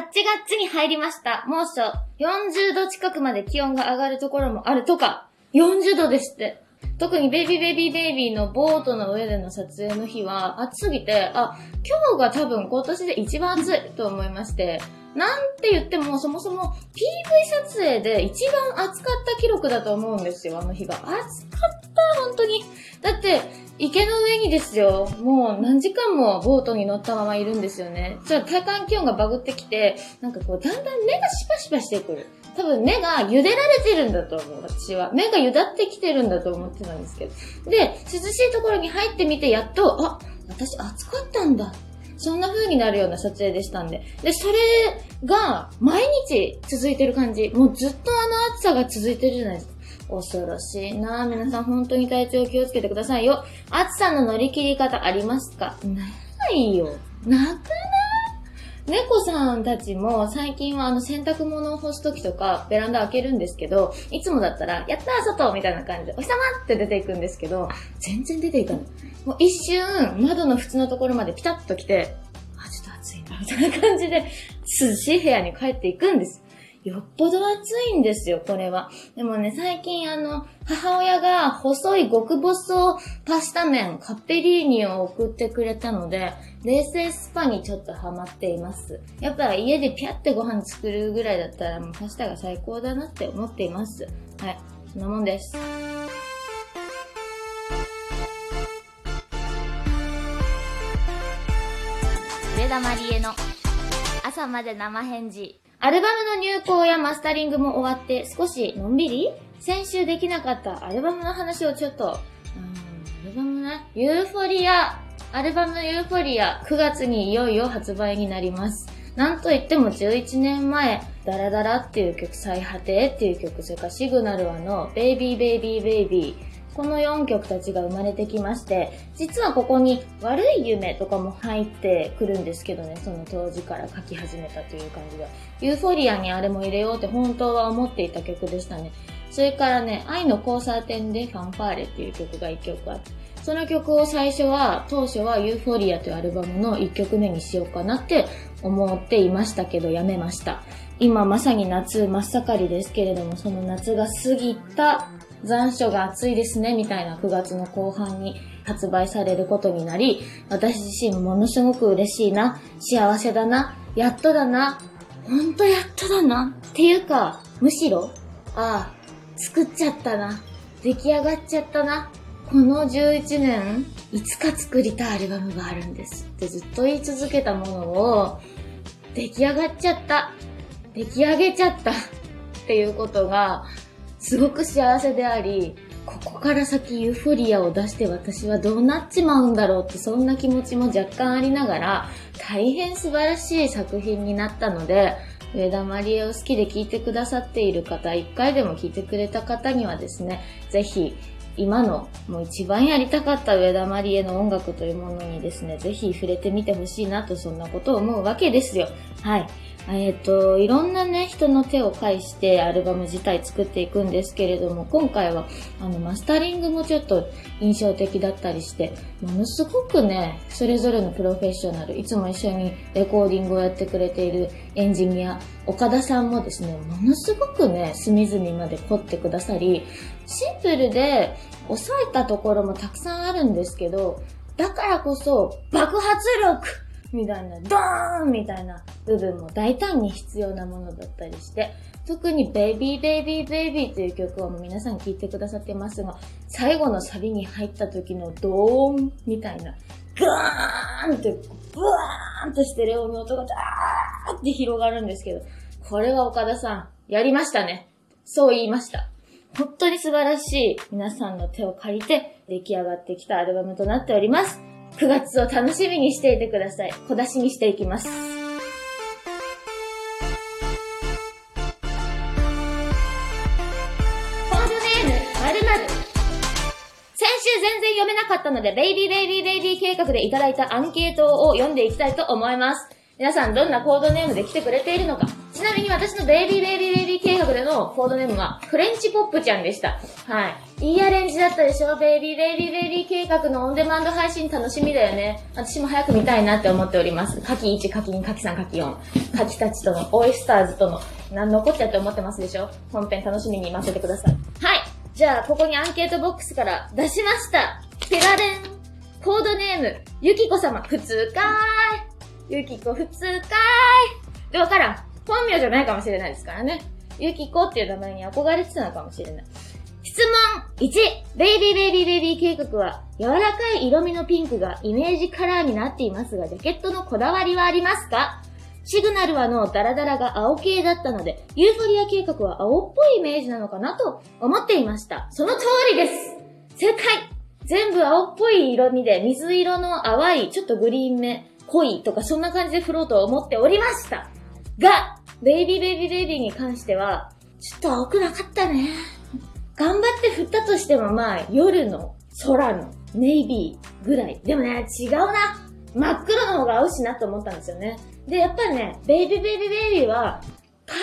ガッチガッチに入りました。猛暑。40度近くまで気温が上がるところもあるとか。40度ですって。特にベイビーベイビーベイビーのボートの上での撮影の日は暑すぎて、あ、今日が多分今年で一番暑いと思いまして、なんて言ってもそもそも PV 撮影で一番暑かった記録だと思うんですよ、あの日が。暑かった、ですよ、もう何時間もボートに乗ったままいるんですよね。ちょっと体感気温がバグってきて、なんかこう、だんだん目がシパシパしてくる。多分目が茹でられてるんだと思う、私は。目が茹だってきてるんだと思ってたんですけど。で、涼しいところに入ってみて、やっと、あ、私暑かったんだ。そんな風になるような撮影でしたんで。で、それが毎日続いてる感じ。もうずっとあの暑さが続いてるじゃないですか。恐ろしいなぁ。皆さん本当に体調気をつけてくださいよ。暑さの乗り切り方ありますか？ないよ。なくない？猫さんたちも最近はあの洗濯物を干すときとかベランダ開けるんですけど、いつもだったら、やったー外みたいな感じで、お日様って出ていくんですけど、全然出ていかない。もう一瞬窓の縁のところまでピタッと来て、あ、ちょっと暑いな、みたいな感じで涼しい部屋に帰っていくんです。よっぽど暑いんですよ、これは。でもね、最近あの、母親が細い極細パスタ麺、カッペリーニを送ってくれたので、冷製スパにちょっとハマっています。やっぱ家でピャってご飯作るぐらいだったらもうパスタが最高だなって思っています。はい。そんなもんです。上田まりえの朝まで生返事。アルバムの入稿やマスタリングも終わって少しのんびり先週できなかったアルバムの話をちょっと、うん、アルバムね、ユーフォリア、アルバムのユーフォリア、9月にいよいよ発売になります。なんといっても11年前、ダラダラっていう曲、最果てっていう曲、それからシグナルはの、ベイビーベイビーベイビー、この4曲たちが生まれてきまして、実はここに悪い夢とかも入ってくるんですけどね、その当時から書き始めたという感じで。ユーフォリアにあれも入れようって本当は思っていた曲でしたね。それからね、愛の交差点でファンファーレっていう曲が1曲あって、その曲を最初は、当初はユーフォリアというアルバムの1曲目にしようかなって思っていましたけど、やめました。今まさに夏真っ盛りですけれども、その夏が過ぎた残暑が暑いですね、みたいな9月の後半に発売されることになり、私自身もものすごく嬉しいな、幸せだな、やっとだな、ほんとやっとだな、っていうか、むしろ、ああ、作っちゃったな、出来上がっちゃったな、この11年、いつか作りたいアルバムがあるんですってずっと言い続けたものを、出来上がっちゃった、出来上げちゃったっていうことが、すごく幸せであり、ここから先ユーフォリアを出して私はどうなっちまうんだろうってそんな気持ちも若干ありながら、大変素晴らしい作品になったので、上田まりえを好きで聴いてくださっている方、一回でも聴いてくれた方にはですね、ぜひ、今の、もう一番やりたかった上田まりえの音楽というものにですね、ぜひ触れてみてほしいなと、そんなことを思うわけですよ。はい。えっ、と、いろんなね、人の手を介してアルバム自体作っていくんですけれども、今回は、あの、マスタリングもちょっと印象的だったりして、ものすごくね、それぞれのプロフェッショナル、いつも一緒にレコーディングをやってくれているエンジニア、岡田さんもですね、ものすごくね、隅々まで凝ってくださり、シンプルで抑えたところもたくさんあるんですけど、だからこそ爆発力みたいな、ドーンみたいな部分も大胆に必要なものだったりして、特にベイビーベイビーベイビーという曲を皆さん聴いてくださってますが、最後のサビに入った時のドーンみたいな、ガーンって、ブワーンとしてレオの音がダーって広がるんですけど、これは岡田さん、やりましたね。そう言いました。本当に素晴らしい皆さんの手を借りて出来上がってきたアルバムとなっております。9月を楽しみにしていてください。小出しにしていきます。コードネーム、まるまる。先週全然読めなかったので、ベイビーベイビーベイビー計画でいただいたアンケートを読んでいきたいと思います。皆さんどんなコードネームで来てくれているのか。ちなみに私のベイビーベイビーベイビー計画でのコードネームはフレンチポップちゃんでした。はい。いいアレンジだったでしょ？ベイビーベイビーベイビー計画のオンデマンド配信楽しみだよね。私も早く見たいなって思っております。夏季1、夏季2、夏季3、夏季4。夏季たちとの、オイスターズとの、何残ってって思ってますでしょ？本編楽しみに待っててください。はい。じゃあ、ここにアンケートボックスから出しました。ペラレン。コードネーム、ゆきこ様、普通かーい。ゆきこ、普通かーい。で、わからん。本名じゃないかもしれないですからね。ゆきこっていう名前に憧れてたのかもしれない。質問 !1! ベイビーベイビーベイビー計画は、柔らかい色味のピンクがイメージカラーになっていますが、ジャケットのこだわりはありますか？シグナルはのダラダラが青系だったので、ユーフォリア計画は青っぽいイメージなのかなと思っていました。その通りです正解全部青っぽい色味で、水色の淡い、ちょっとグリーン目、濃いとかそんな感じで振ろうと思っておりましたが、ベイビーベイビーベイビーに関しては、ちょっと青くなかったね。頑張って振ったとしてもまあ、夜の空のネイビーぐらい。でもね、違うな。真っ黒の方が合うしなと思ったんですよね。で、やっぱりね、ベイビーベイビーベイビーは、パッと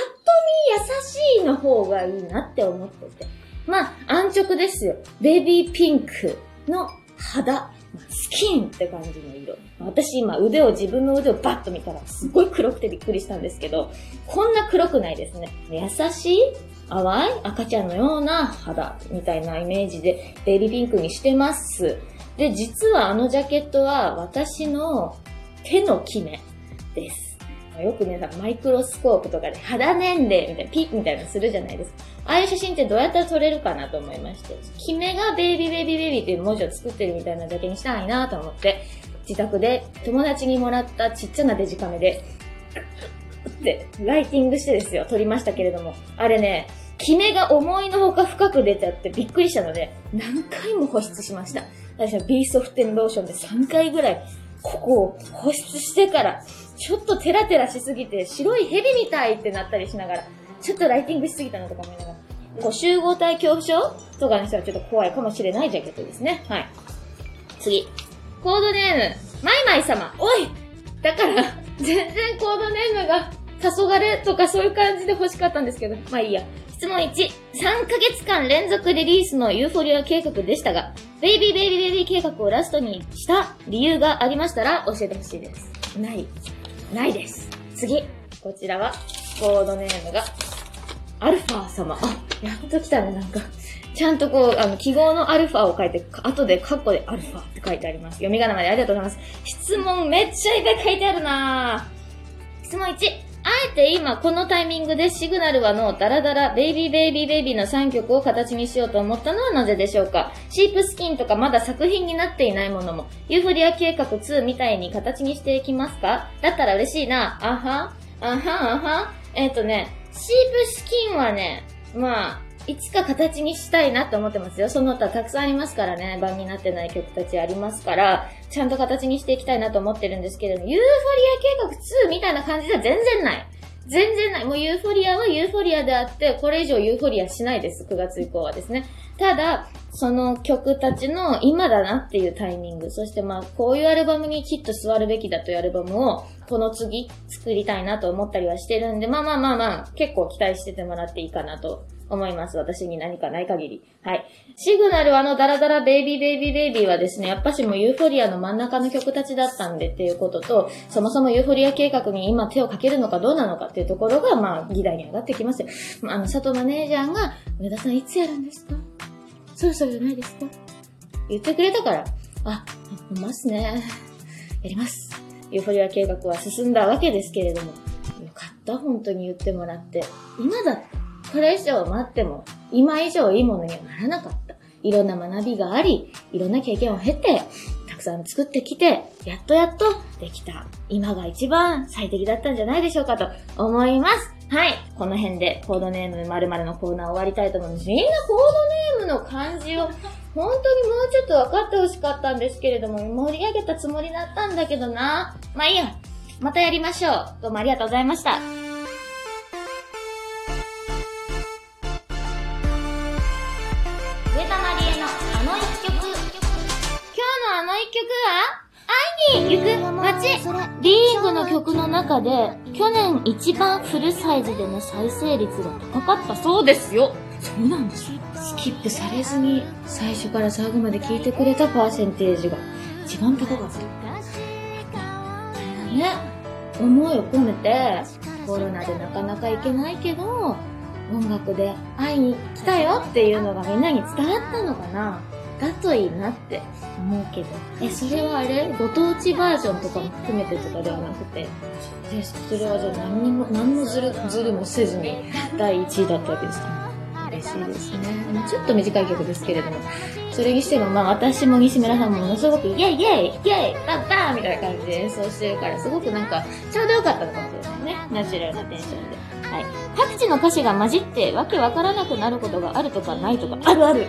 見優しいの方がいいなって思ってて。まあ、安直ですよ。ベイビーピンクの肌。スキンって感じの色。私今腕を、自分の腕をバッと見たらすごい黒くてびっくりしたんですけど、こんな黒くないですね。優しい淡い赤ちゃんのような肌みたいなイメージでベイビーピンクにしてます。で、実はあのジャケットは私の手の決めです。よくね、マイクロスコープとかで肌年齢みたいな、ピッみたいなのするじゃないですか。ああいう写真ってどうやったら撮れるかなと思いまして、決めがベイビーベイビーベイビーっていう文字を作ってるみたいなだけにしたいなと思って、自宅で友達にもらったちっちゃなデジカメで、ってライティングしてですよ、撮りましたけれども、あれね、決めが思いのほか深く出ちゃってびっくりしたので、何回も保湿しました。私は B ソフテンローションで3回ぐらい、ここを保湿してから、ちょっとテラテラしすぎて、白い蛇みたいってなったりしながら、ちょっとライティングしすぎたのとか思いながら、こう集合体恐怖症とかの人はちょっと怖いかもしれないジャケットですね。はい。次。コードネーム、マイマイ様。おいだから、全然コードネームが、黄昏とかそういう感じで欲しかったんですけど、まあいいや。質問1。3ヶ月間連続リリースのユーフォリア計画でしたが、ベイビーベイビーベイビー計画をラストにした理由がありましたら教えてほしいです。ない。ないです。次。こちらは、コードネームが、アルファ様。あ、やっと来たね、なんか。ちゃんとこう、あの、記号のアルファを書いて、後でカッコでアルファって書いてあります。読み仮名までありがとうございます。質問めっちゃいっぱい書いてあるなぁ。質問1。えて今このタイミングでシグナルはのダラダラベイビーベイビーベイビーの3曲を形にしようと思ったのはなぜでしょうか？シープスキンとかまだ作品になっていないものもユーフォリア計画2みたいに形にしていきますか？だったら嬉しいな。あは？あは？あは？えっ、とね、シープスキンはね、まあ、いつか形にしたいなと思ってますよ。その他たくさんありますからね。盤になってない曲たちありますから、ちゃんと形にしていきたいなと思ってるんですけれども、ユーフォリア計画2みたいな感じでは全然ない。全然ない。もうユーフォリアはユーフォリアであって、これ以上ユーフォリアしないです。9月以降はですね。ただ、その曲たちの今だなっていうタイミング、そしてまあ、こういうアルバムにきっと座るべきだというアルバムを、この次作りたいなと思ったりはしてるんで、まあまあまあまあ、結構期待しててもらっていいかなと思います。私に何かない限り。はい。シグナルあのダラダラベイビーベイビーベイビーはですね、やっぱしもユーフォリアの真ん中の曲たちだったんでっていうことと、そもそもユーフォリア計画に今手をかけるのかどうなのかっていうところが、まあ、議題に上がってきますよ。あの、佐藤マネージャーが、上田さんいつやるんですか？そろそろじゃないですか？言ってくれたから、あ、いますね。やります。ユーフォリア計画は進んだわけですけれども、よかった、本当に言ってもらって。今だって、これ以上待っても、今以上いいものにはならなかった。いろんな学びがあり、いろんな経験を経て、たくさん作ってきて、やっとやっとできた。今が一番最適だったんじゃないでしょうかと思います。はい。この辺でコードネーム〇〇のコーナー終わりたいと思います。みんなコードネームの漢字を本当にもうちょっと分かってほしかったんですけれども、盛り上げたつもりだったんだけどな。まあいいや。またやりましょう。どうもありがとうございました。リーグの曲の中で、去年一番フルサイズでの再生率が高かったそうですよ。そうなんですスキップされずに最初から最後まで聞いてくれたパーセンテージが一番高かった。ね、思いを込めて、コロナでなかなか行けないけど、音楽で会いに来たよっていうのがみんなに伝わったのかなだといいなって思うけど。え、それはあれ？ご当地バージョンとかも含めてとかではなくて、でそれはじゃあ何にも、何のずる、ずるもせずに第1位だったわけですか？嬉しいですね。ちょっと短い曲ですけれども。それにしても、まあ私も西村さんもものすごくイェイイェイイェイバンバンみたいな感じで演奏してるから、すごくなんか、ちょうどよかったのかもしれないね。ナチュラルなテンションで。はい。各地の歌詞が混じってわけわからなくなることがあるとかないとか、あるある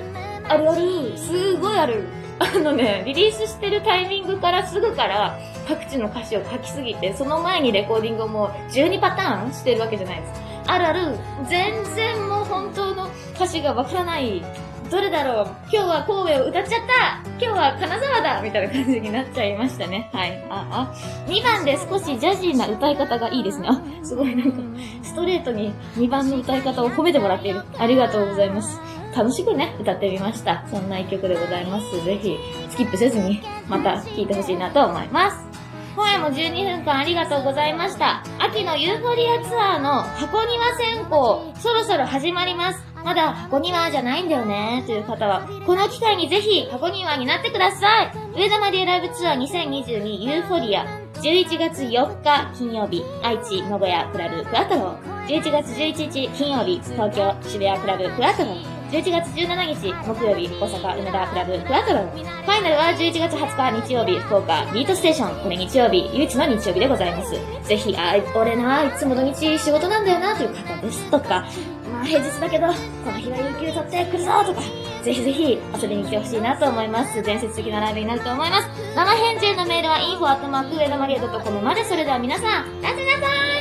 あるあるすごいあるあのね、リリースしてるタイミングからすぐから各地の歌詞を書きすぎて、その前にレコーディングをもう12パターンしてるわけじゃないです。あるある、全然もう本当の歌詞がわからない。どれだろう今日は神戸を歌っちゃった今日は金沢だみたいな感じになっちゃいましたね。はい。あ、あ。2番で少しジャジーな歌い方がいいですね。あ、すごいなんか、ストレートに2番の歌い方を褒めてもらっている。ありがとうございます。楽しくね、歌ってみました。そんな一曲でございます。ぜひ、スキップせずに、また聴いてほしいなと思います。今夜も12分間ありがとうございました。秋のユーフォリアツアーの箱庭選考、そろそろ始まります。まだ箱庭じゃないんだよね、という方は、この機会にぜひ箱庭になってください。上田マリエライブツアー2022ユーフォリア、11月4日金曜日、愛知名古屋クラブクアトロ。11月11日金曜日、東京渋谷クラブクアトロ。11月17日木曜日、大阪梅田クラブクアトロ。ファイナルは11月20日日曜日、福岡ビートステーション。これ日曜日、唯一の日曜日でございます。ぜひ、あ、俺な、いつも土日仕事なんだよな、という方ですとか、まあ平日だけど、この日は有給取ってくるぞとか、ぜひぜひ遊びに来てほしいなと思います。伝説的なライブになると思います。生返事へのメールは info@ 上田マリア .com まで、それでは皆さん、ラジナさん